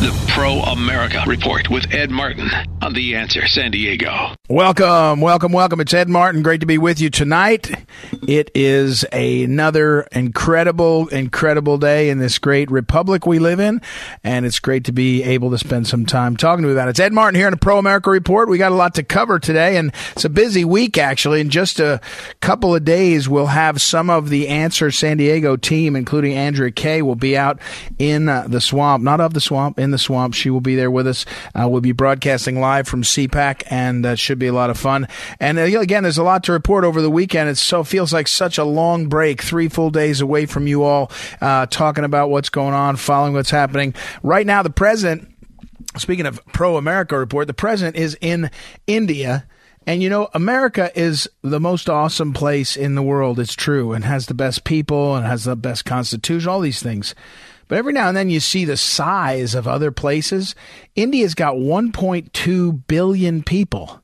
The Pro America Report with Ed Martin on The Answer San Diego. Welcome, welcome, welcome. It's Ed Martin. Great to be with you tonight. It is another incredible, incredible day in this great republic we live in, and it's great to be able to spend some time talking to you about it. It's Ed Martin here on the Pro America Report. We got a lot to cover today, and it's a busy week actually. In just a couple of days, we'll have some of the Answer San Diego team, including Andrea Kaye, will be out in uh, the swamp, not of the swamp, in the swamp. She will be there with us. Uh, we'll be broadcasting live from CPAC, and uh, should be a lot of fun. And uh, again, there's a lot to report over the weekend. It so feels like such a long break, three full days away from you all, uh, talking about what's going on, following what's happening. Right now, the president. Speaking of pro America report, the president is in India. And you know, America is the most awesome place in the world. It's true and has the best people and has the best constitution, all these things. But every now and then you see the size of other places. India's got 1.2 billion people.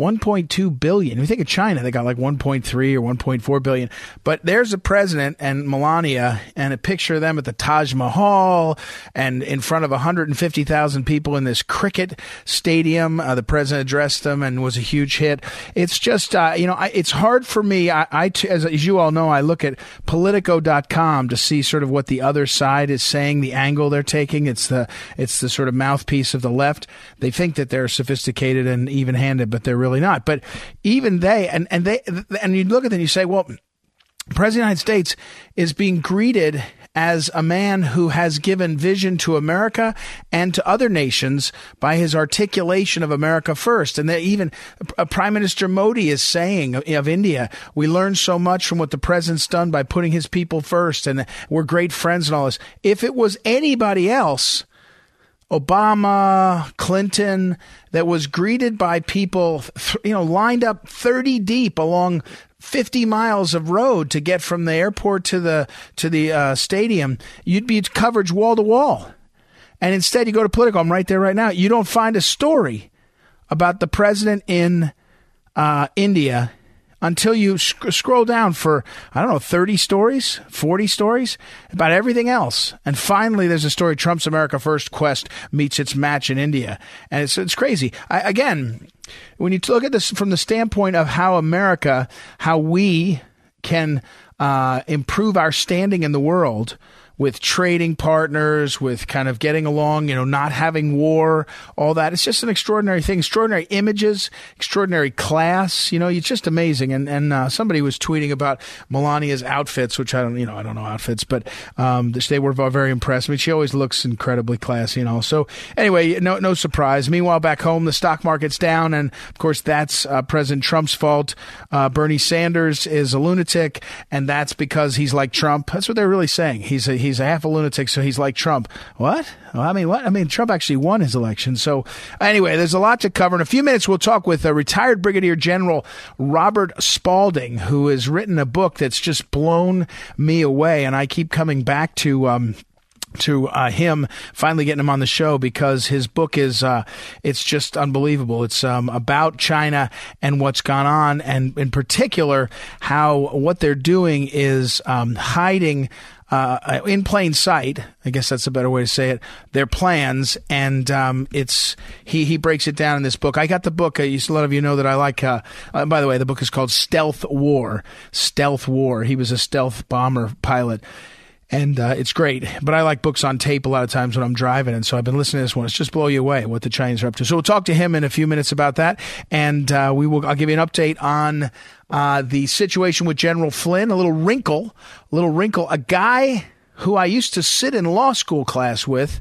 1.2 billion. You think of China, they got like 1.3 or 1.4 billion. But there's a president and Melania and a picture of them at the Taj Mahal and in front of 150,000 people in this cricket stadium. Uh, the president addressed them and was a huge hit. It's just, uh, you know, I, it's hard for me. I, I as, as you all know, I look at Politico.com to see sort of what the other side is saying, the angle they're taking. It's the, it's the sort of mouthpiece of the left. They think that they're sophisticated and even handed, but they're really really not. But even they, and, and they, and you look at them and you say, well, President of the United States is being greeted as a man who has given vision to America and to other nations by his articulation of America first. And that even uh, Prime Minister Modi is saying of India, we learn so much from what the president's done by putting his people first, and we're great friends and all this. If it was anybody else, Obama, Clinton, that was greeted by people, you know, lined up 30 deep along 50 miles of road to get from the airport to the to the uh, stadium, you'd be coverage wall to wall. And instead, you go to Politico. I'm right there right now. You don't find a story about the president in uh, India until you sc- scroll down for, I don't know, 30 stories, 40 stories about everything else. And finally, there's a story Trump's America First quest meets its match in India. And it's, it's crazy. I, again, when you look at this from the standpoint of how America, how we can uh, improve our standing in the world, with trading partners, with kind of getting along, you know, not having war, all that. It's just an extraordinary thing. Extraordinary images, extraordinary class. You know, it's just amazing. And and uh, somebody was tweeting about Melania's outfits, which I don't, you know, I don't know outfits, but um, they were very impressed. I mean, she always looks incredibly classy, you know. So anyway, no no surprise. Meanwhile, back home, the stock market's down, and of course, that's uh, President Trump's fault. Uh, Bernie Sanders is a lunatic, and that's because he's like Trump. That's what they're really saying. He's a, he's a half a lunatic, so he's like Trump. What? Well, I mean, what? I mean, Trump actually won his election. So anyway, there's a lot to cover. In a few minutes, we'll talk with a retired Brigadier General Robert Spalding, who has written a book that's just blown me away, and I keep coming back to. Um, to uh, him finally getting him on the show because his book is uh, it's just unbelievable. It's um, about China and what's gone on, and in particular how what they're doing is um, hiding uh, in plain sight. I guess that's a better way to say it. Their plans, and um, it's he he breaks it down in this book. I got the book. Uh, a lot of you know that I like. Uh, uh, by the way, the book is called Stealth War. Stealth War. He was a stealth bomber pilot and uh, it's great. But I like books on tape a lot of times when I'm driving, and so I've been listening to this one. It's just blow you away what the Chinese are up to. So we'll talk to him in a few minutes about that, and uh, we will. I'll give you an update on uh, the situation with General Flynn. A little wrinkle, a little wrinkle. A guy who I used to sit in law school class with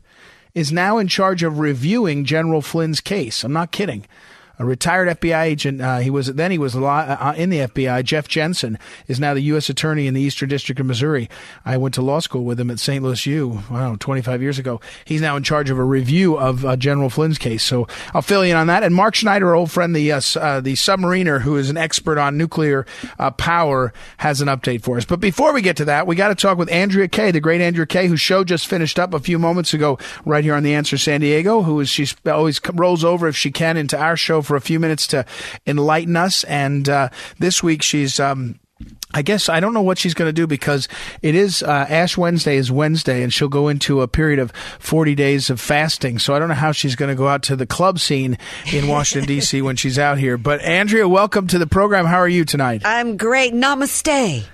is now in charge of reviewing General Flynn's case. I'm not kidding. A retired FBI agent. Uh, he was then he was uh, in the FBI. Jeff Jensen is now the U.S. Attorney in the Eastern District of Missouri. I went to law school with him at St. Louis U. Don't 25 years ago. He's now in charge of a review of uh, General Flynn's case. So I'll fill you in on that. And Mark Schneider, old friend, the uh, uh, the submariner who is an expert on nuclear uh, power, has an update for us. But before we get to that, we got to talk with Andrea Kaye, the great Andrea Kaye, whose show just finished up a few moments ago, right here on the Answer San Diego. Who is she always rolls over if she can into our show for a few minutes to enlighten us. And uh, this week she's. Um, I guess I don't know what she's going to do because it is uh, Ash Wednesday is Wednesday, and she'll go into a period of forty days of fasting. So I don't know how she's going to go out to the club scene in Washington D.C. when she's out here. But Andrea, welcome to the program. How are you tonight? I'm great. Namaste.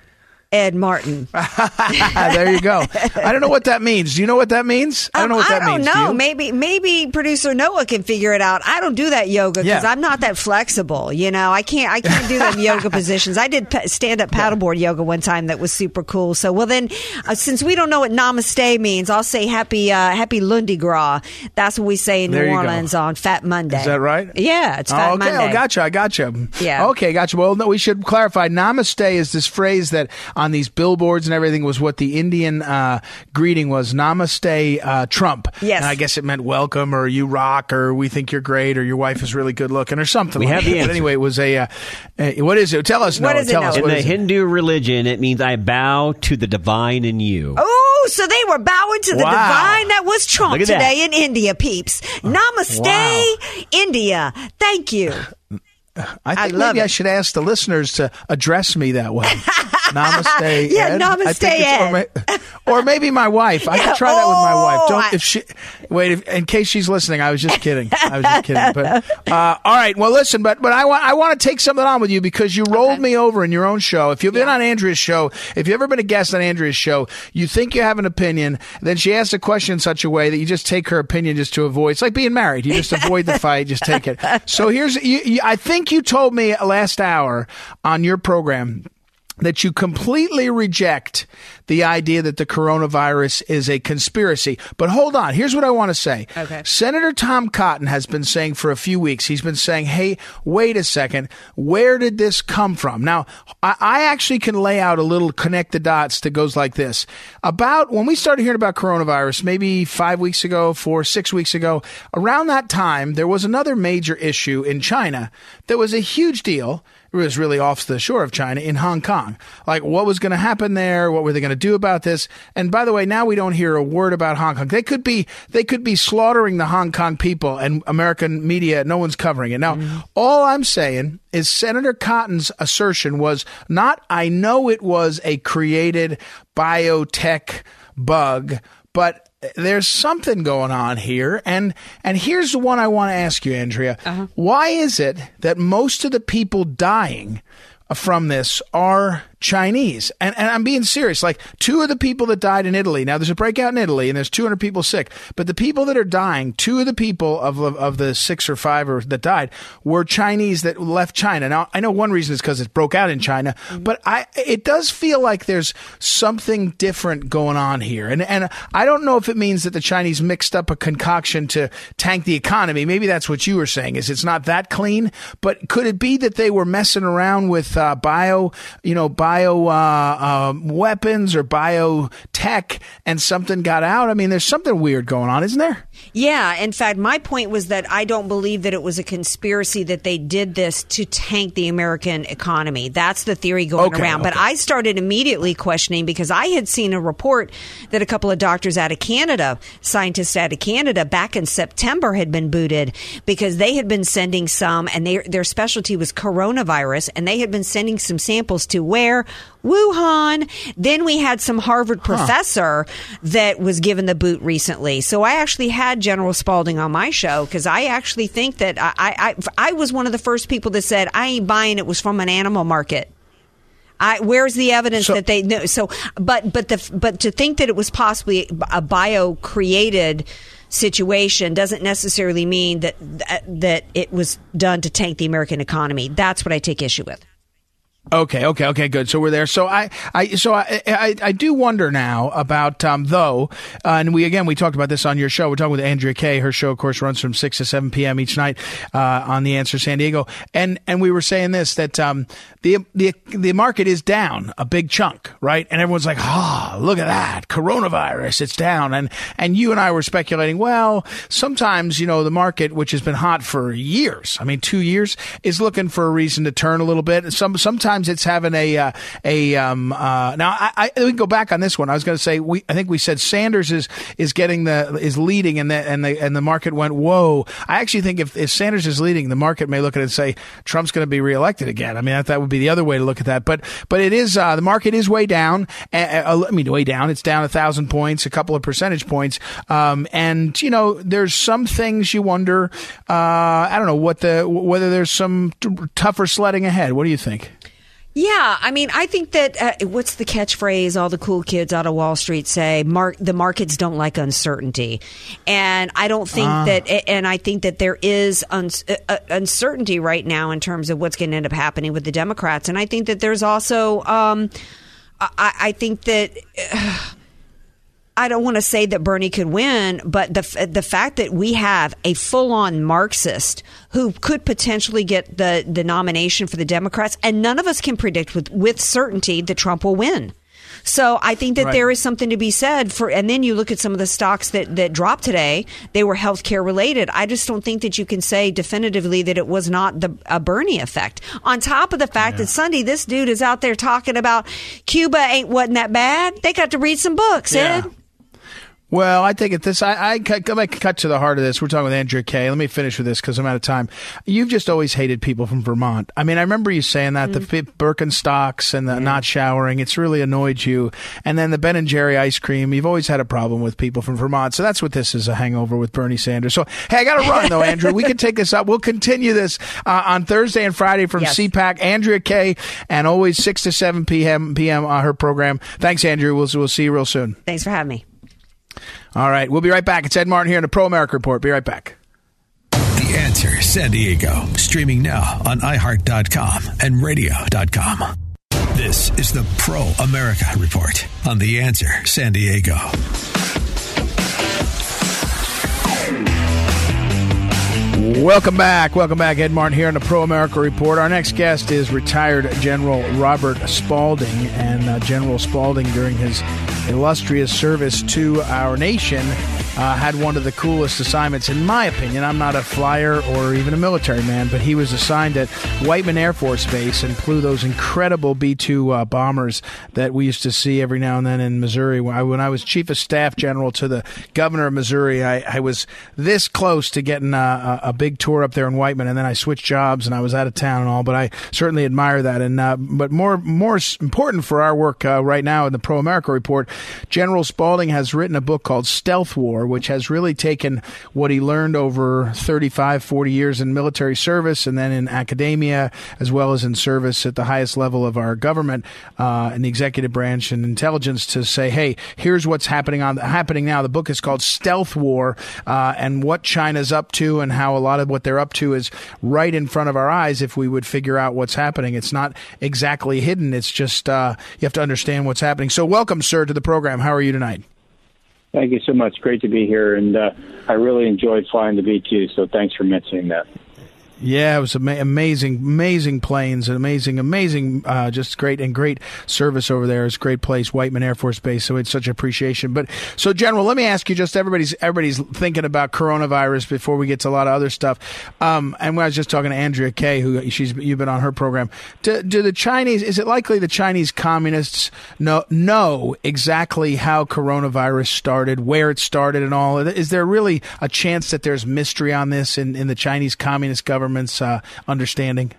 Ed Martin. there you go. I don't know what that means. Do you know what that means? I don't know what that um, I don't means. know. Maybe maybe producer Noah can figure it out. I don't do that yoga because Yeah. I'm not that flexible. You know, I can't I can't do them yoga positions. I did stand up paddleboard yoga one time that was super cool. So well then, uh, since we don't know what Namaste means, I'll say happy uh, happy Lundi Gras. That's what we say in There New you go. Orleans on Fat Monday. Is that right? Yeah, it's Fat oh, okay. Monday. Oh, gotcha. I gotcha. Yeah. Okay, gotcha. Well, no, we should clarify. Namaste is this phrase that on these billboards and everything was what the Indian uh, greeting was. Namaste, uh, Trump. Yes. And I guess it meant welcome or you rock or we think you're great or your wife is really good looking or something. We like have that. the But answer. anyway, it was a. Uh, uh, what is it? Tell us. What Noah. is it, Tell Noah? us. In What the is it? Hindu religion, it means I bow to the divine in you. Oh, so they were bowing to the Wow. divine. That was Trump Look at that. today in India, peeps. Namaste, Wow. India. Thank you. I think love maybe I should ask the listeners to address me that way. namaste. Yeah, Ed. I namaste, it's- or, Ed. or maybe my wife. I Yeah, could try that with my wife. oh, Don't if she wait. If, in case she's listening, I was just kidding. I was just kidding. But uh, all right. Well, listen. But but I want I want to take something on with you because you rolled me over in your own show. If you've been on Andrea's show, if you've ever been a guest on Andrea's show, you think you have an opinion. Then she asks a question in such a way that you just take her opinion just to avoid. It's like being married. You just avoid the fight. Just take it. So here's. You, you, I think you told me last hour on your program that you completely reject the idea that the coronavirus is a conspiracy. But hold on, here's what I want to say. Okay. Senator Tom Cotton has been saying for a few weeks, he's been saying, hey, wait a second, where did this come from? Now, I, I actually can lay out a little connect the dots that goes like this. About when we started hearing about coronavirus, maybe five weeks ago, four, six weeks ago, around that time, there was another major issue in China that was a huge deal was really off the shore of China in Hong Kong. Like, what was going to happen there? What were they going to do about this? And by the way, now we don't hear a word about Hong Kong. They could be, they could be slaughtering the Hong Kong people and American media. No one's covering it. Now, mm-hmm. all I'm saying is Senator Cotton's assertion was not, I know it was a created biotech bug, but there's something going on here and and here's the one I want to ask you Andrea. Uh-huh. Why is it that most of the people dying from this are Chinese. And, and I'm being serious. Like two of the people that died in Italy. Now there's a breakout in Italy and there's 200 people sick, but the people that are dying, two of the people of, of, of the six or five or that died were Chinese that left China. Now I know one reason is because it broke out in China, but I, it does feel like there's something different going on here. And, and I don't know if it means that the Chinese mixed up a concoction to tank the economy. Maybe that's what you were saying is it's not that clean, but could it be that they were messing around with uh, bio, you know, bio uh, um, weapons or biotech and something got out? I mean, there's something weird going on, isn't there? Yeah, in fact, my point was that I don't believe that it was a conspiracy that they did this to tank the American economy. That's the theory going Okay, around. But. I started immediately questioning because I had seen a report that a couple of doctors out of Canada, scientists out of Canada, back in September had been booted because they had been sending some, and they, their specialty was coronavirus, and they had been sending some samples to where? Wuhan. Then we had some Harvard professor that was given the boot recently. So I actually had General Spalding on my show because I actually think that I, I, I was one of the first people that said I ain't buying it was from an animal market. I, where's the evidence So- that they know? So, but but the but to think that it was possibly a bio created situation doesn't necessarily mean that that it was done to tank the American economy. That's what I take issue with. Okay, okay, okay, good. So we're there. So I, I, so I, I, I do wonder now about um, though, uh, and we again we talked about this on your show. We're talking with Andrea Kaye. Her show, of course, runs from six to seven p.m. each night uh, on the Answer San Diego, and and we were saying this that um, the the the market is down a big chunk, right? And everyone's like, ah, oh, look at that, coronavirus, it's down, and and you and I were speculating. Well, sometimes you know the market, which has been hot for years, I mean two years, is looking for a reason to turn a little bit. Some sometimes sometimes it's having a uh, a um, uh, now I, I we can go back on this one. I was going to say we I think we said Sanders is is getting the is leading and the and the and the market went whoa. I actually think if, if Sanders is leading, the market may look at it and say Trump's going to be reelected again. I mean that, that would be the other way to look at that. But but it is uh, the market is way down. I mean way down. It's down a thousand points, a couple of percentage points. Um, and you know there's some things you wonder. Uh, I don't know what the whether there's some t- tougher sledding ahead. What do you think? Yeah, I mean, I think that uh, what's the catchphrase all the cool kids out of Wall Street say? Mark, the markets don't like uncertainty, and I don't think uh. that. And I think that there is un, uh, uh, uncertainty right now in terms of what's going to end up happening with the Democrats, and I think that there's also. Um, I, I, think that. I don't want to say that Bernie could win, but the the fact that we have a full on Marxist who could potentially get the the nomination for the Democrats, and none of us can predict with with certainty that Trump will win. So I think that right. there is something to be said for, and then you look at some of the stocks that, that dropped today, they were healthcare related. I just don't think that you can say definitively that it was not the a Bernie effect. On top of the fact yeah. that Sunday, this dude is out there talking about Cuba ain't wasn't that bad. They got to read some books, yeah. Ed. Well, I think it this. I, I back cut to the heart of this. We're talking with Andrea Kaye. Let me finish with this because I'm out of time. You've just always hated people from Vermont. I mean, I remember you saying that mm. the Birkenstocks and the not showering. It's really annoyed you. And then the Ben and Jerry ice cream. You've always had a problem with people from Vermont. So that's what this is a hangover with Bernie Sanders. So hey, I got to run though, Andrew. we can take this up. We'll continue this uh, on Thursday and Friday from yes. CPAC. Andrea Kaye and always six to seven p.m. p.m. Uh, her program. Thanks, Andrew. We'll we'll see you real soon. Thanks for having me. All right, we'll be right back. It's Ed Martin here in the Pro America Report. Be right back. The Answer San Diego, streaming now on iHeart.com and radio.com. This is the Pro America Report on The Answer San Diego. Welcome back. Welcome back. Ed Martin here on the Pro America Report. Our next guest is retired General Robert Spalding. And uh, General Spalding, during his illustrious service to our nation, uh, had one of the coolest assignments, in my opinion. I'm not a flyer or even a military man, but he was assigned at Whiteman Air Force Base and flew those incredible B 2 uh, bombers that we used to see every now and then in Missouri. When I, when I, was Chief of Staff General to the Governor of Missouri, I, I was this close to getting a, a, big tour up there in Whiteman, and then I switched jobs and I was out of town and all, but I certainly admire that. And uh, But more, more important for our work uh, right now in the Pro America Report, General Spalding has written a book called Stealth War which has really taken what he learned over 35, 40 years in military service and then in academia, as well as in service at the highest level of our government uh, in the executive branch and intelligence to say, hey, here's what's happening on happening now. The book is called Stealth War, uh, and what China's up to, and how a lot of what they're up to is right in front of our eyes. If we would figure out what's happening, it's not exactly hidden. It's just uh, you have to understand what's happening. So, welcome, sir, to the program. How are you tonight? Thank you so much. Great to be here, and uh, I really enjoyed flying the B2. So thanks for mentioning that. Yeah, it was ama- amazing, amazing planes, and amazing, amazing, uh, just great and great service over there. It's a great place, Whiteman Air Force Base. So it's such appreciation. But so, General, let me ask you: just everybody's everybody's thinking about coronavirus before we get to a lot of other stuff. Um, and when I was just talking to Andrea Kaye, who she's you've been on her program. Do, do the Chinese? Is it likely the Chinese communists know know exactly how coronavirus started, where it started, and all? Is there really a chance that there's mystery on this in, in the Chinese Communist government? Government's uh, understanding?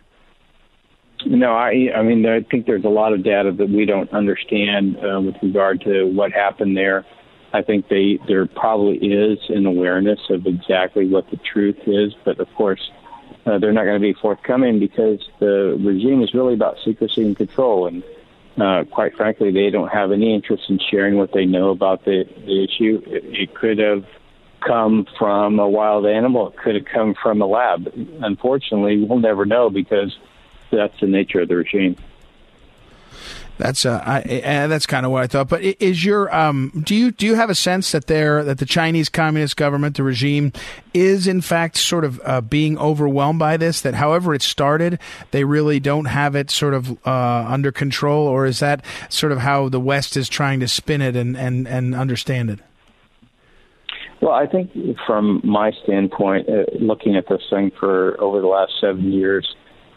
No, I, I mean, I think there's a lot of data that we don't understand uh, with regard to what happened there. I think they there probably is an awareness of exactly what the truth is, but of course, uh, they're not going to be forthcoming because the regime is really about secrecy and control, and uh, quite frankly, they don't have any interest in sharing what they know about the, the issue. It, it could have come from a wild animal. It could have come from a lab. Unfortunately, we'll never know because that's the nature of the regime. That's uh, I, uh, that's kind of what I thought. But is your um, do you do you have a sense that there that the Chinese Communist government, the regime, is in fact sort of uh, being overwhelmed by this? That however it started, they really don't have it sort of uh, under control, or is that sort of how the West is trying to spin it and and, and understand it? Well, I think from my standpoint, uh, looking at this thing for over the last seven years,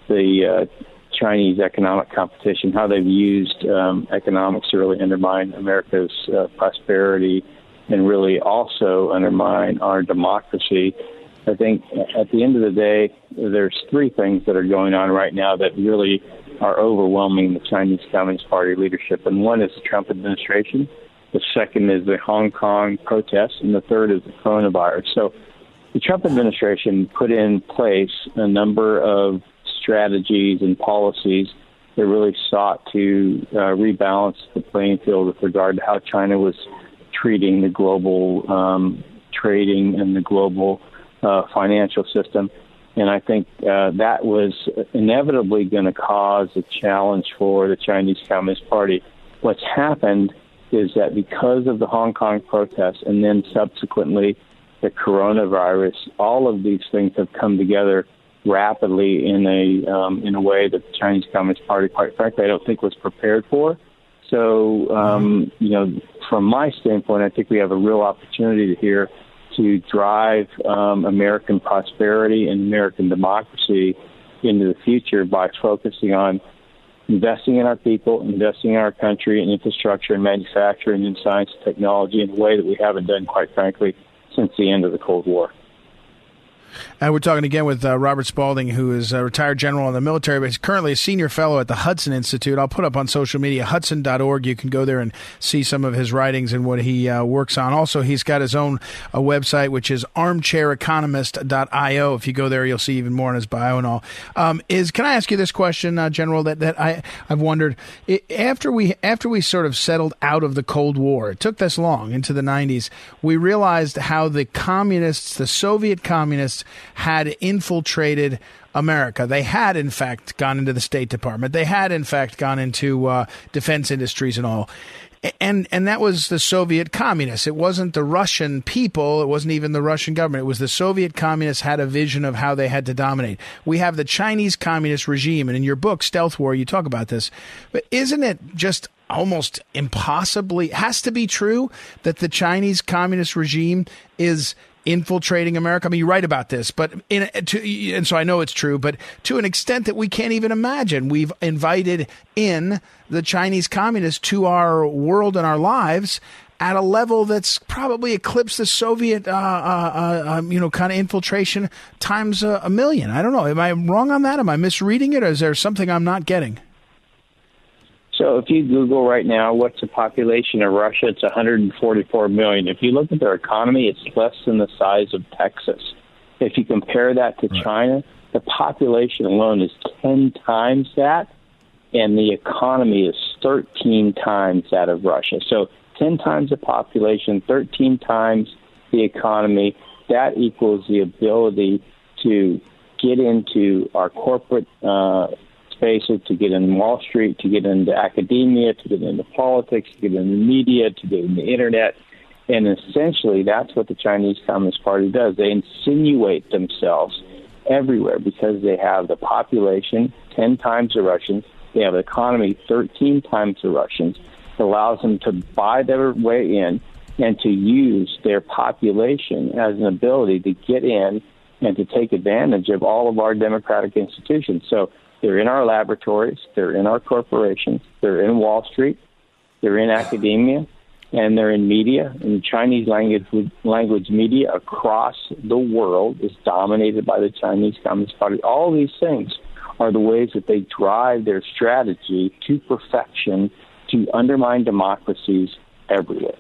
the uh, Chinese economic competition, how they've used um, economics to really undermine America's uh, prosperity and really also undermine our democracy. I think at the end of the day, there's three things that are going on right now that really are overwhelming the Chinese Communist Party leadership. And one is the Trump administration, the second is the Hong Kong protests, and the third is the coronavirus. So the Trump administration put in place a number of strategies and policies that really sought to uh, rebalance the playing field with regard to how China was treating the global um, trading and the global uh, financial system. And I think uh, that was inevitably going to cause a challenge for the Chinese Communist Party. What's happened is that because of the Hong Kong protests and then subsequently the coronavirus, all of these things have come together rapidly in a um, in a way that the Chinese Communist Party, quite frankly, I don't think was prepared for. So, um, you know, from my standpoint, I think we have a real opportunity here to drive um, American prosperity and American democracy into the future by focusing on investing in our people, investing in our country and infrastructure and manufacturing and science and technology in a way that we haven't done, quite frankly, since the end of the Cold War. Uh, we're talking again with uh, Robert Spalding, who is a retired general in the military, but he's currently a senior fellow at the Hudson Institute. I'll put up on social media, hudson.org. You can go there and see some of his writings and what he uh, works on. Also, he's got his own uh, website, which is armchaireconomist.io. If you go there, you'll see even more on his bio and all. Um, is Can I ask you this question, uh, General, that, that I, I've wondered? It, after, we, after we sort of settled out of the Cold War, it took this long, into the 90s, we realized how the communists, the Soviet communists, had infiltrated America. They had, in fact, gone into the State Department. They had, in fact, gone into uh, defense industries and all. And and that was the Soviet communists. It wasn't the Russian people. It wasn't even the Russian government. It was the Soviet communists had a vision of how they had to dominate. We have the Chinese communist regime, and in your book Stealth War, you talk about this. But isn't it just almost impossibly has to be true that the Chinese communist regime is infiltrating America. I mean, you write about this, but in, to, and so I know it's true, but to an extent that we can't even imagine, we've invited in the Chinese communists to our world and our lives at a level that's probably eclipsed the Soviet, uh, uh, uh, um, you know, kind of infiltration times a, a million. I don't know. Am I wrong on that? Am I misreading it, or is there something I'm not getting? So if you Google right now, what's the population of Russia? It's 144 million. If you look at their economy, it's less than the size of Texas. If you compare that to right. China, the population alone is 10 times that, and the economy is 13 times that of Russia. So 10 times the population, 13 times the economy. That equals the ability to get into our corporate uh, spaces, to get in Wall Street, to get into academia, to get into politics, to get into media, to get in the internet. And essentially, that's what the Chinese Communist Party does. They insinuate themselves everywhere because they have the population 10 times the Russians, they have an economy 13 times the Russians. It allows them to buy their way in and to use their population as an ability to get in and to take advantage of all of our democratic institutions. So they're in our laboratories, they're in our corporations, they're in Wall Street, they're in academia, and they're in media. And Chinese language language media across the world is dominated by the Chinese Communist Party. All these things are the ways that they drive their strategy to perfection to undermine democracies everywhere.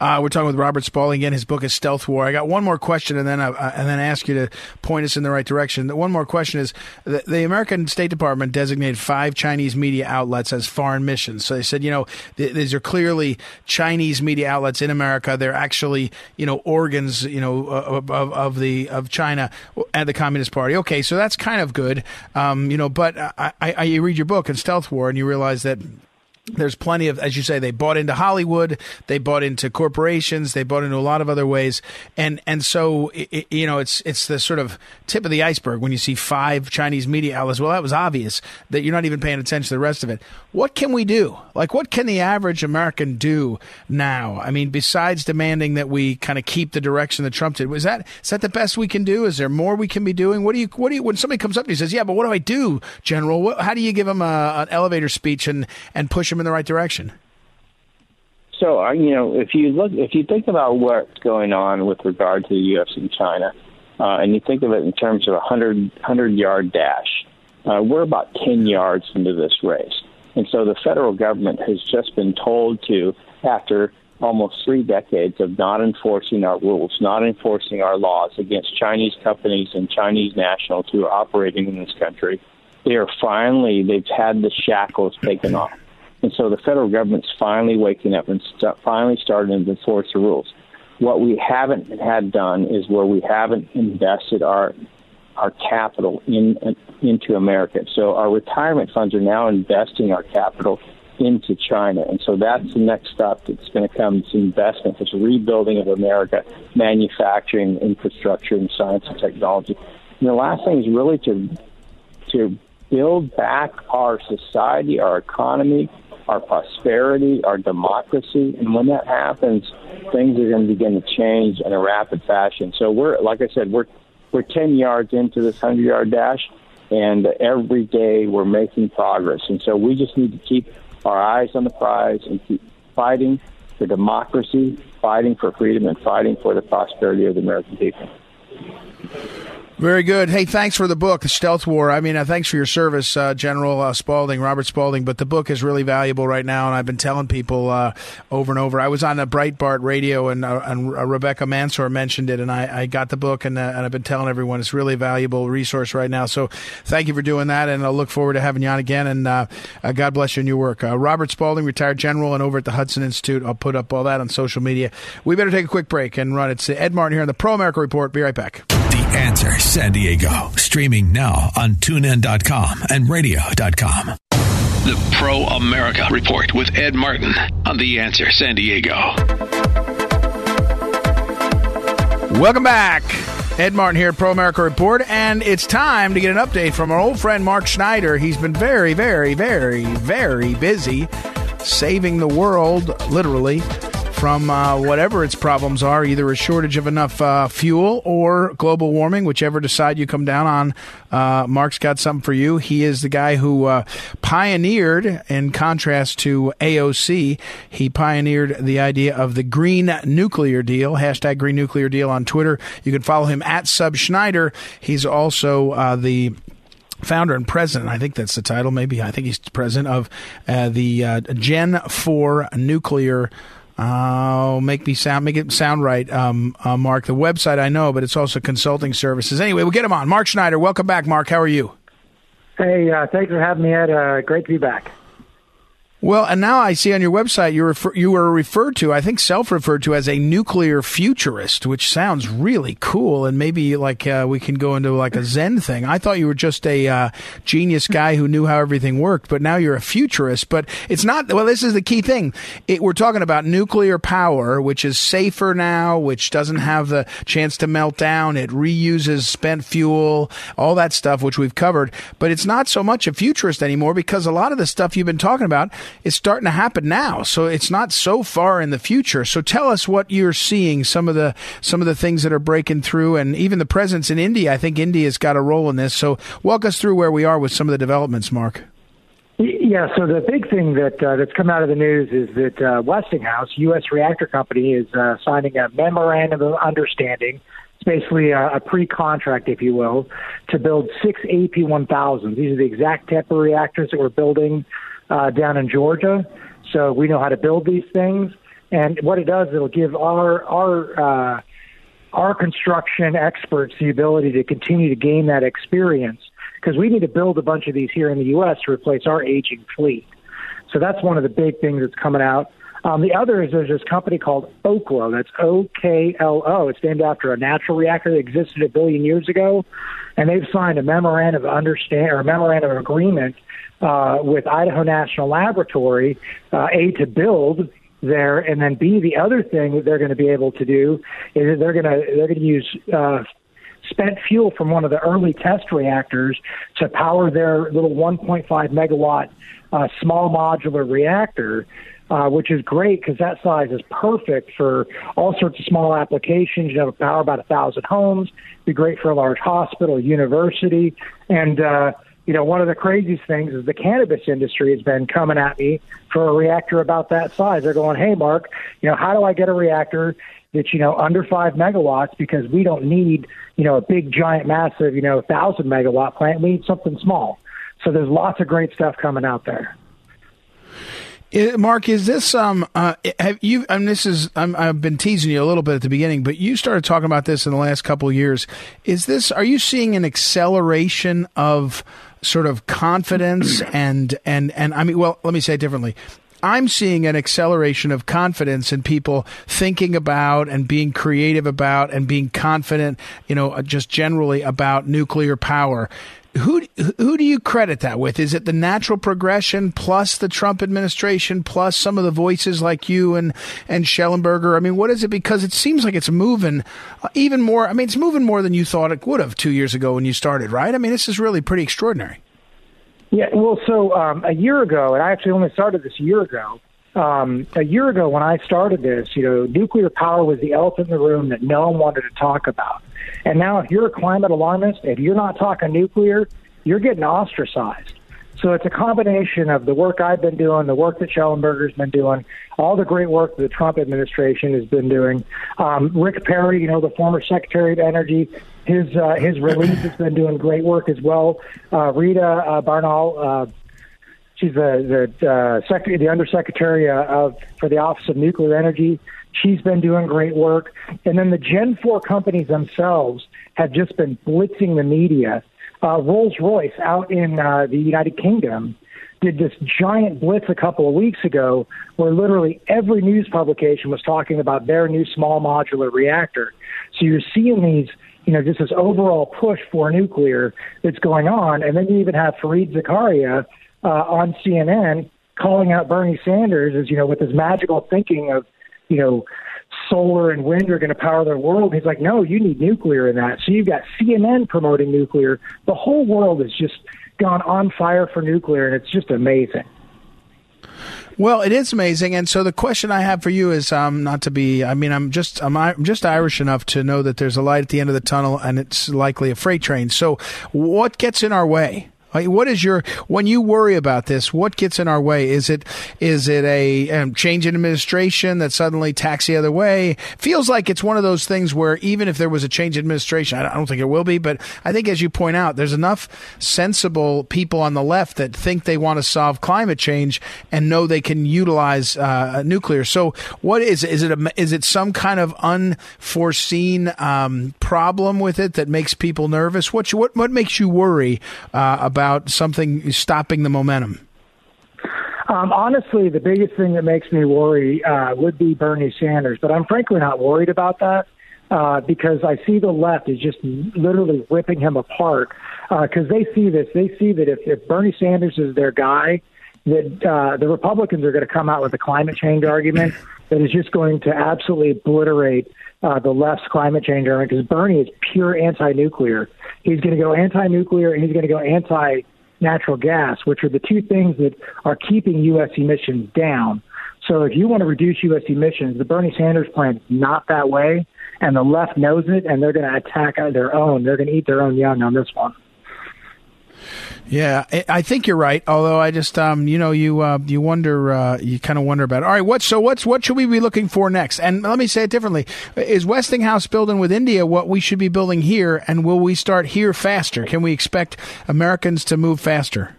Uh, we're talking with Robert Spalding again. His book is Stealth War. I got one more question, and then uh, uh, and then ask you to point us in the right direction. The one more question is: the, the, American State Department designated five Chinese media outlets as foreign missions. So they said, you know, th- these are clearly Chinese media outlets in America. They're actually, you know, organs, you know, of, of, of the of China and the Communist Party. Okay, so that's kind of good, um, you know. But I, I, I read your book in Stealth War, and you realize that there's plenty of, as you say, they bought into Hollywood, they bought into corporations, they bought into a lot of other ways, and and so it, you know it's it's the sort of tip of the iceberg when you see five Chinese media outlets. Well, that was obvious that you're not even paying attention to the rest of it. What can we do? Like, what can the average American do now? I mean, besides demanding that we kind of keep the direction that Trump did, was that is that the best we can do? Is there more we can be doing? What do you what do you when somebody comes up to you and says, "Yeah, but what do I do, General?" What, how do you give him a, an elevator speech and and push him in the right direction? So, uh, you know, if you look, if you think about what's going on with regard to the U.S. and China, uh, and you think of it in terms of a hundred hundred yard dash, uh, we're about ten yards into this race, and so the federal government has just been told to, after almost three decades of not enforcing our rules, not enforcing our laws against Chinese companies and Chinese nationals who are operating in this country, they are finally they've had the shackles taken off. And so the federal government's finally waking up and st- finally starting to enforce the rules. What we haven't had done is where we haven't invested our our capital in into America. So our retirement funds are now investing our capital into China, and so that's the next step that's going to come. It's investment, it's rebuilding of America, manufacturing, infrastructure, and science and technology. And the last thing is really to to build back our society, our economy, our prosperity, our democracy. And when that happens, things are going to begin to change in a rapid fashion. So we're, like I said, we're we're 10 yards into this 100 yard dash, and every day we're making progress. And so we just need to keep our eyes on the prize and keep fighting for democracy, fighting for freedom, and fighting for the prosperity of the American people. Very good. Hey, thanks for the book, Stealth War. I mean, uh, thanks for your service, uh, General uh, Spalding, Robert Spalding. But the book is really valuable right now, and I've been telling people uh, over and over. I was on a Breitbart radio, and, uh, and uh, Rebecca Mansour mentioned it, and I, I got the book, and, and I've been telling everyone it's really valuable resource right now. So thank you for doing that, and I look forward to having you on again. And God bless you in your work. Robert Spalding, retired general, and over at the Hudson Institute. I'll put up all that on social media. We better take a quick break and run. It's Ed Martin here on the Pro America Report. Be right back. The Answer San Diego. Streaming now on tunein.com and radio.com. The Pro America Report with Ed Martin on The Answer San Diego. Welcome back. Ed Martin here, at Pro America Report, and it's time to get an update from our old friend Mark Schneider. He's been very, very, very, very busy saving the world, literally, from uh, whatever its problems are, either a shortage of enough uh, fuel or global warming, whichever decide you come down on. Uh, Mark's got something for you. He is the guy who uh, pioneered, in contrast to AOC, he pioneered the idea of the green nuclear deal. Hashtag green nuclear deal on Twitter. You can follow him at Sub Schneider. He's also uh, the founder and president. I think that's the title. Maybe I think he's president of uh, the Gen Four Nuclear uh, make me sound, make it sound right, um, uh, Mark. The website I know, but it's also consulting services. Anyway, we'll get him on. Mark Schneider, welcome back, Mark. How are you? Hey, uh, thanks for having me, Ed. Uh, great to be back. Well, and now I see on your website you refer, you were referred to, I think self-referred to as a nuclear futurist, which sounds really cool. And maybe like uh, we can go into like a Zen thing. I thought you were just a uh, genius guy who knew how everything worked, but now you're a futurist. But it's not. Well, this is the key thing. It, we're talking about nuclear power, which is safer now, which doesn't have the chance to melt down. It reuses spent fuel, all that stuff, which we've covered. But it's not so much a futurist anymore because a lot of the stuff you've been talking about is starting to happen now. So it's not so far in the future. So tell us what you're seeing, some of the some of the things that are breaking through, and even the presence in India. I think India's got a role in this. So walk us through where we are with some of the developments, Mark. Yeah, so the big thing that uh, that's come out of the news is that uh, Westinghouse, U.S. reactor company, is uh, signing a memorandum of understanding. It's basically a, a pre-contract, if you will, to build six AP1000s. These are the exact type of reactors that we're building uh, down in Georgia. So we know how to build these things. And what it does, it'll give our our uh, our construction experts the ability to continue to gain that experience because we need to build a bunch of these here in the U.S. to replace our aging fleet. So that's one of the big things that's coming out. Um, the other is there's this company called Oklo. That's O K L O. It's named after a natural reactor that existed a billion years ago, and they've signed a memorandum of understand or a memorandum of agreement uh, with Idaho National Laboratory, uh, A to build there, and then B the other thing that they're going to be able to do is they're going to they're going to use uh, spent fuel from one of the early test reactors to power their little 1.5 megawatt uh, small modular reactor. Uh, which is great because that size is perfect for all sorts of small applications. You have power about a thousand homes. Be great for a large hospital, university, and uh, you know one of the craziest things is the cannabis industry has been coming at me for a reactor about that size. They're going, "Hey, Mark, you know how do I get a reactor that's you know under five megawatts because we don't need you know a big giant massive you know thousand megawatt plant. We need something small." So there's lots of great stuff coming out there. Mark, is this um uh have you? Mean, this is i have been teasing you a little bit at the beginning, but you started talking about this in the last couple of years. Is this? Are you seeing an acceleration of sort of confidence and and and I mean, well, let me say it differently. I'm seeing an acceleration of confidence in people thinking about and being creative about and being confident, you know, uh, just generally about nuclear power who who do you credit that with? Is it the natural progression plus the Trump administration plus some of the voices like you and and Shellenberger? I mean, what is it? Because it seems like it's moving uh, even more. I mean, it's moving more than you thought it would have two years ago when you started, right? I mean, this is really pretty extraordinary. Yeah, well, so um, a year ago, and I actually only started this a year ago. Um, a year ago, when I started this, you know, nuclear power was the elephant in the room that no one wanted to talk about. And now, if you're a climate alarmist, if you're not talking nuclear, you're getting ostracized. So it's a combination of the work I've been doing, the work that Shellenberger's been doing, all the great work the Trump administration has been doing. Um, Rick Perry, you know, the former Secretary of Energy, his uh, his release has been doing great work as well. Uh, Rita uh, Baranwal, uh, she's the the uh, secretary, the undersecretary uh, of for the Office of Nuclear Energy. She's been doing great work. And then the Gen 4 companies themselves have just been blitzing the media. Uh, Rolls Royce out in uh, the United Kingdom did this giant blitz a couple of weeks ago where literally every news publication was talking about their new small modular reactor. So you're seeing these, you know, just this overall push for nuclear that's going on. And then you even have Fareed Zakaria uh, on CNN calling out Bernie Sanders as, you know, with his magical thinking of you know, solar and wind are going to power the world. He's like, no, you need nuclear in that. So you've got CNN promoting nuclear. The whole world has just gone on fire for nuclear, and it's just amazing. Well, it is amazing, and so the question I have for you is, um, not to be, I mean, I'm just, I'm, I'm just Irish enough to know that there's a light at the end of the tunnel, and it's likely a freight train. So, what gets in our way? What is your when you worry about this? What gets in our way? Is it is it a um, change in administration that suddenly tacks the other way? Feels like it's one of those things where even if there was a change in administration, I don't think it will be, but I think as you point out, there's enough sensible people on the left that think they want to solve climate change and know they can utilize uh, nuclear. So, what is is it? A, is it some kind of unforeseen um, problem with it that makes people nervous? What what what makes you worry uh, about? About something stopping the momentum? Um, honestly, the biggest thing that makes me worry uh, would be Bernie Sanders, but I'm frankly not worried about that uh, because I see the left is just literally ripping him apart because uh, they see this. They see that if, if Bernie Sanders is their guy, that uh, the Republicans are going to come out with a climate change argument that is just going to absolutely obliterate uh, the left's climate change argument because Bernie is pure anti-nuclear. He's going to go anti-nuclear and he's going to go anti-natural gas, which are the two things that are keeping U.S. emissions down. So if you want to reduce U.S. emissions, the Bernie Sanders plan is not that way, and the left knows it, and they're going to attack their own. They're going to eat their own young on this one. Yeah, I think you're right. Although I just, um, you know, you uh, you wonder, uh, you kind of wonder about. It. All right, what so what's what should we be looking for next? And let me say it differently: Is Westinghouse building with India what we should be building here? And will we start here faster? Can we expect Americans to move faster?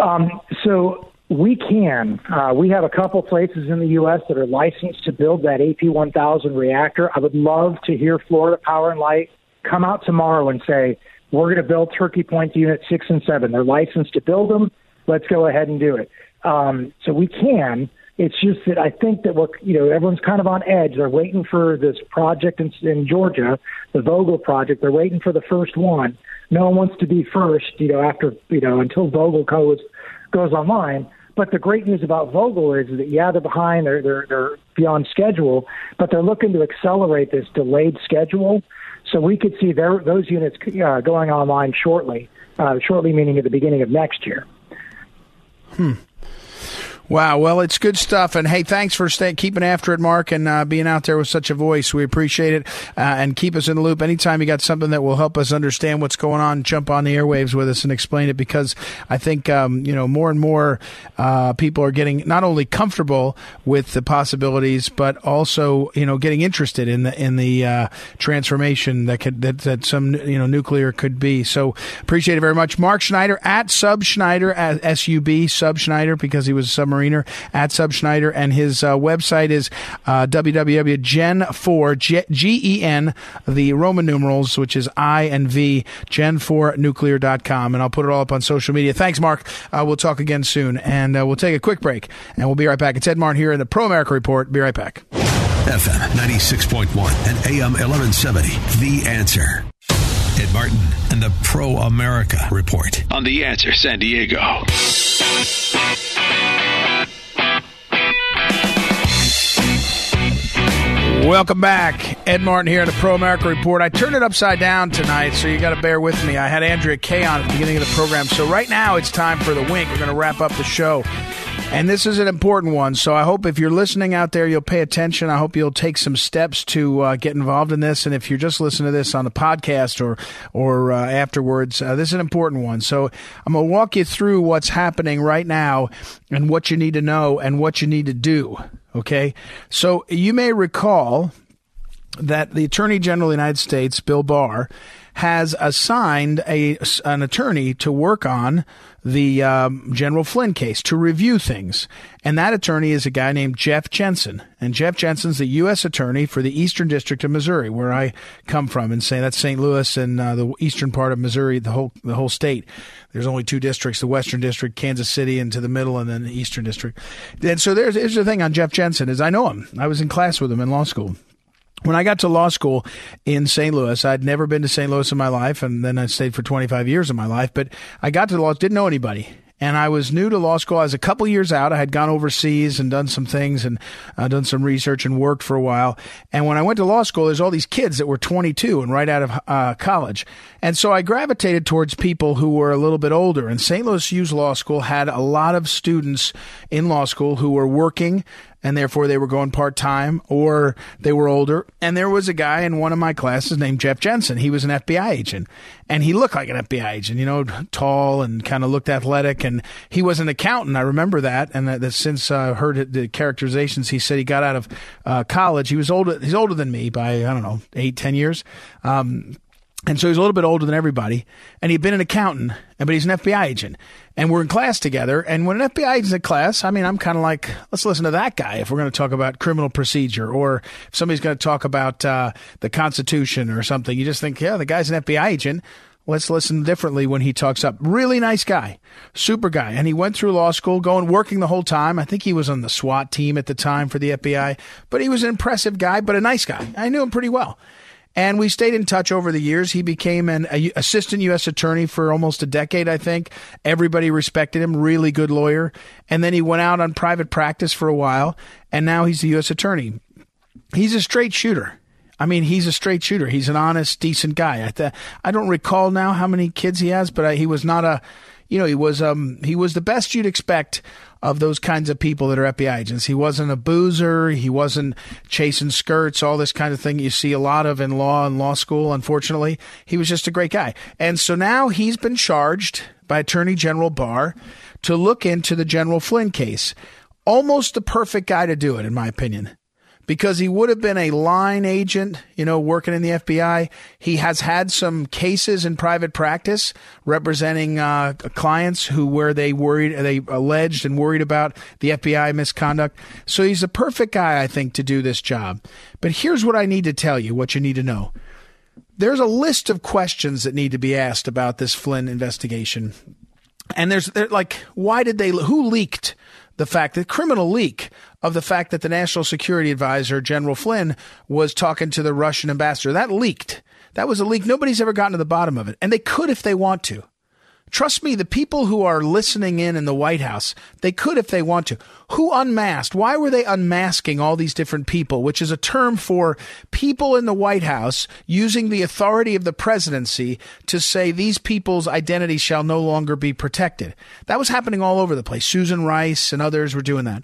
Um, so we can. Uh, we have a couple places in the U.S. that are licensed to build that AP1000 reactor. I would love to hear Florida Power and Light come out tomorrow and say, we're going to build Turkey Point Unit 6 and 7. They're licensed to build them. Let's go ahead and do it. Um, so we can. It's just that I think that what you know everyone's kind of on edge. They're waiting for this project in, in Georgia, the Vogtle project. They're waiting for the first one. No one wants to be first, you know, after you know until Vogtle goes goes online. But the great news about Vogtle is that yeah, they're behind, they're they're they're beyond schedule, but they're looking to accelerate this delayed schedule. So we could see their, those units uh, going online shortly. Uh, shortly meaning at the beginning of next year. Hmm. Wow. Well, it's good stuff. And hey, thanks for staying, keeping after it, Mark, and uh, being out there with such a voice. We appreciate it. Uh, and keep us in the loop. Anytime you got something that will help us understand what's going on, jump on the airwaves with us and explain it because I think, um, you know, more and more uh, people are getting not only comfortable with the possibilities, but also, you know, getting interested in the, in the uh, transformation that could, that, that some, you know, nuclear could be. So appreciate it very much. Mark Schneider at Sub Schneider, at SUB, Sub Schneider, because he was a submarine Mariner at Sub Schneider, and his uh, website is uh, www.gen4 G E N the Roman numerals, which is I and V Gen4Nuclear.com, and I'll put it all up on social media. Thanks, Mark. Uh, we'll talk again soon, and uh, we'll take a quick break, and we'll be right back. It's Ed Martin here in the Pro America Report. Be right back. FM 96.1 and AM 1170. The answer. Ed Martin and the Pro America Report. On The Answer San Diego. Welcome back. Ed Martin here in the Pro America Report. I turned it upside down tonight, so you got to bear with me. I had Andrea Kaye on at the beginning of the program. So right now it's time for the wink. We're going to wrap up the show. And this is an important one. So I hope if you're listening out there, you'll pay attention. I hope you'll take some steps to uh, get involved in this. And if you're just listening to this on the podcast or or uh, afterwards, uh, this is an important one. So I'm going to walk you through what's happening right now and what you need to know and what you need to do. Okay. So you may recall that the Attorney General of the United States, Bill Barr, has assigned a, an attorney to work on the um, General Flynn case to review things. And that attorney is a guy named Jeff Jensen. And Jeff Jensen's the U.S. attorney for the Eastern District of Missouri, where I come from, and say that's St. Louis and uh, the eastern part of Missouri, the whole the whole state. There's only two districts: the Western District, Kansas City, and to the middle, and then the Eastern District. And so there's, here's the thing on Jeff Jensen is I know him. I was in class with him in law school when I got to law school in St. Louis, I'd never been to St. Louis in my life, and then I stayed for 25 years of my life. But I got to law, school, didn't know anybody, and I was new to law school. I was a couple years out. I had gone overseas and done some things and uh, done some research and worked for a while. And when I went to law school, there's all these kids that were 22 and right out of uh, college. And so I gravitated towards people who were a little bit older. And St. Louis U's Law School had a lot of students in law school who were working and therefore they were going part time or they were older. And there was a guy in one of my classes named Jeff Jensen. He was an FBI agent and he looked like an FBI agent, you know, tall and kind of looked athletic. And he was an accountant. I remember that. And that, that since I uh, heard the characterizations, he said he got out of uh, college. He was older. He's older than me by, I don't know, eight, ten years. Um, and so he's a little bit older than everybody, and he'd been an accountant, but he's an FBI agent. And we're in class together. And when an FBI agent's in class, I mean, I'm kind of like, let's listen to that guy if we're going to talk about criminal procedure, or if somebody's going to talk about uh, the Constitution or something. You just think, yeah, the guy's an FBI agent. Let's listen differently when he talks up. Really nice guy, super guy. And he went through law school, going working the whole time. I think he was on the SWAT team at the time for the FBI, but he was an impressive guy, but a nice guy. I knew him pretty well. And we stayed in touch over the years. He became an a, assistant U.S. attorney for almost a decade, I think. Everybody respected him, really good lawyer. And then he went out on private practice for a while, and now he's the U.S. attorney. He's a straight shooter. I mean, he's a straight shooter. He's an honest, decent guy. I, th- I don't recall now how many kids he has, but I, he was not a, you know, he was um he was the best you'd expect of those kinds of people that are FBI agents. He wasn't a boozer. He wasn't chasing skirts, all this kind of thing you see a lot of in law and law school, unfortunately. He was just a great guy. And so now he's been charged by Attorney General Barr to look into the General Flynn case. Almost the perfect guy to do it, in my opinion because he would have been a line agent, you know, working in the FBI. He has had some cases in private practice representing uh, clients who where they worried, they alleged and worried about the FBI misconduct. So he's a perfect guy, I think, to do this job. But here's what I need to tell you: what you need to know. There's a list of questions that need to be asked about this Flynn investigation. And there's like, why did they, who leaked the fact that criminal leak of the fact that the national security advisor, General Flynn, was talking to the Russian ambassador. That leaked. That was a leak. Nobody's ever gotten to the bottom of it. And they could if they want to. Trust me, the people who are listening in in the White House, they could if they want to. Who unmasked? Why were they unmasking all these different people, which is a term for people in the White House using the authority of the presidency to say these people's identity shall no longer be protected? That was happening all over the place. Susan Rice and others were doing that.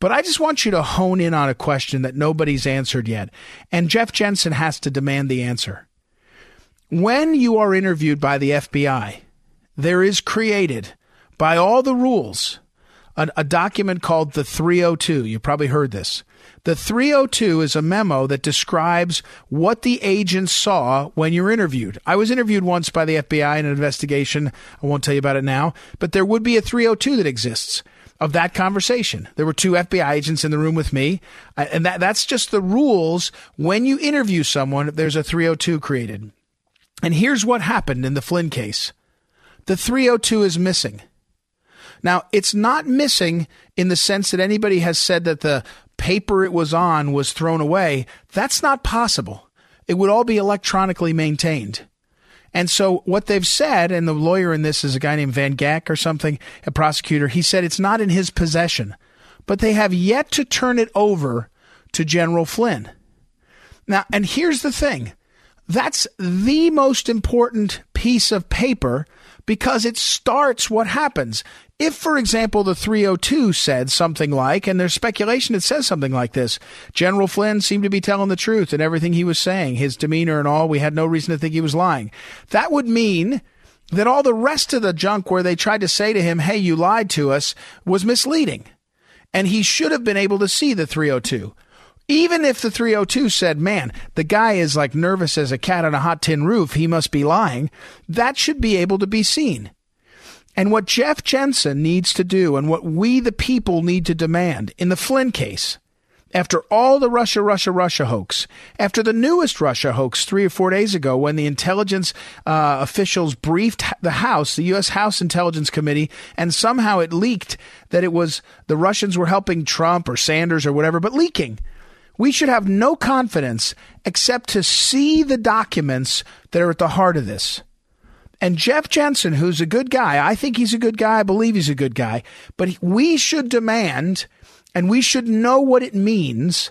But I just want you to hone in on a question that nobody's answered yet. And Jeff Jensen has to demand the answer. When you are interviewed by the FBI, there is created by all the rules a, a, document called the 302. You probably heard this. The 302 is a memo that describes what the agent saw when you're interviewed. I was interviewed once by the FBI in an investigation. I won't tell you about it now, but there would be a 302 that exists of that conversation. There were two FBI agents in the room with me, uh, and that, that's just the rules. When you interview someone, there's a 302 created. And here's what happened in the Flynn case the 302 is missing. Now, it's not missing in the sense that anybody has said that the paper it was on was thrown away. That's not possible. It would all be electronically maintained. And so what they've said, and the lawyer in this is a guy named Van Gack or something, a prosecutor, he said it's not in his possession. But they have yet to turn it over to General Flynn. Now, and here's the thing. That's the most important piece of paper because it starts what happens. If, for example, the 302 said something like, and there's speculation it says something like this General Flynn seemed to be telling the truth in everything he was saying, his demeanor and all, we had no reason to think he was lying. That would mean that all the rest of the junk where they tried to say to him, hey, you lied to us, was misleading. And he should have been able to see the 302. Even if the 302 said, man, the guy is like nervous as a cat on a hot tin roof, he must be lying, that should be able to be seen. And what Jeff Jensen needs to do and what we, the people, need to demand in the Flynn case, after all the Russia, Russia, Russia hoax, after the newest Russia hoax three or four days ago when the intelligence uh, officials briefed the House, the U.S. House Intelligence Committee, and somehow it leaked that it was the Russians were helping Trump or Sanders or whatever, but leaking. We should have no confidence except to see the documents that are at the heart of this. And Jeff Jensen, who's a good guy, I think he's a good guy. I believe he's a good guy. But we should demand and we should know what it means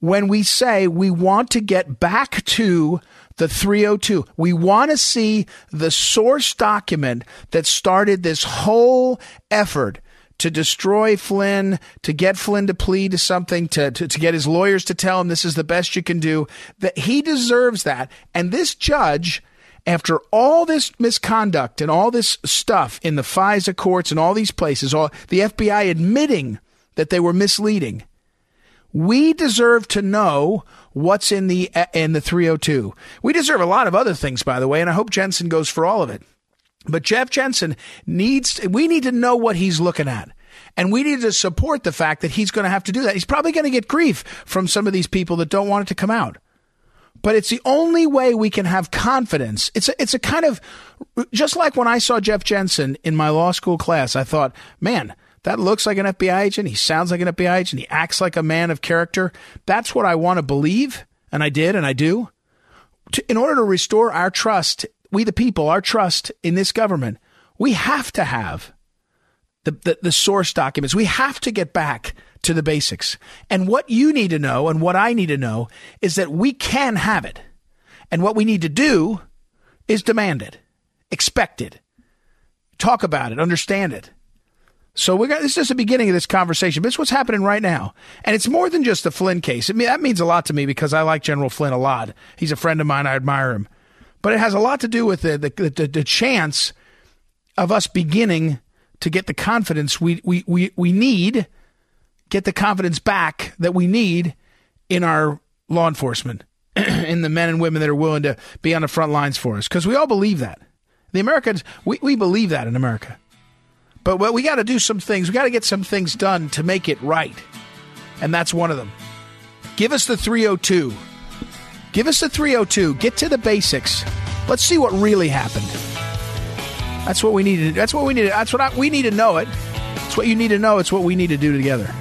when we say we want to get back to the 302. We want to see the source document that started this whole effort to destroy Flynn, to get Flynn to plead to something, to, to, to get his lawyers to tell him this is the best you can do, that he deserves that. And this judge, after all this misconduct and all this stuff in the FISA courts and all these places, all the FBI admitting that they were misleading, we deserve to know what's in the uh, in the 302. We deserve a lot of other things, by the way, and I hope Jensen goes for all of it. But Jeff Jensen needs, we need to know what he's looking at. And we need to support the fact that he's going to have to do that. He's probably going to get grief from some of these people that don't want it to come out. But it's the only way we can have confidence. It's a, it's a kind of, just like when I saw Jeff Jensen in my law school class, I thought, man, that looks like an FBI agent. He sounds like an FBI agent. He acts like a man of character. That's what I want to believe. And I did, and I do. To, in order to restore our trust we the people, our trust in this government, we have to have the, the, the, source documents. We have to get back to the basics. And what you need to know and what I need to know is that we can have it. And what we need to do is demand it, expect it, talk about it, understand it. So we got this is just the beginning of this conversation, but it's what's happening right now, and it's more than just the Flynn case. I mean, that means a lot to me because I like General Flynn a lot. He's a friend of mine. I admire him but it has a lot to do with the the, the, the chance of us beginning to get the confidence we, we, we, we need, get the confidence back that we need in our law enforcement, in the men and women that are willing to be on the front lines for us, because we all believe that. The Americans, we, we believe that in America. But well, we got to do some things. We got to get some things done to make it right. And that's one of them. Give us the 302. Give us the 302. Get to the basics. Let's see what really happened. That's what we need to. That's what we need. That's what I, we need to know. It. It's what you need to know. It's what we need to do together.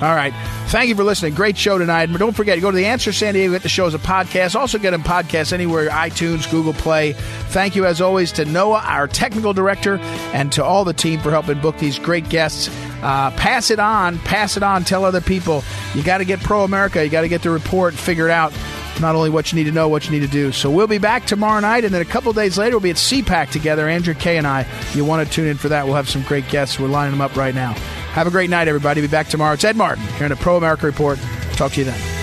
All right. Thank you for listening. Great show tonight. But don't forget, go to the Answer San Diego. Get the show as a podcast. Also get them podcasts anywhere: iTunes, Google Play. Thank you as always to Noah, our technical director, and to all the team for helping book these great guests. Uh, pass it on. Pass it on. Tell other people. You got to get pro America. You got to get the report figured out not only what you need to know, what you need to do. So we'll be back tomorrow night, and then a couple days later, we'll be at CPAC together. Andrea Kaye and I. You want to tune in for that? We'll have some great guests. We're lining them up right now. Have a great night, everybody. Be back tomorrow. It's Ed Martin here in a Pro America Report. Talk to you then.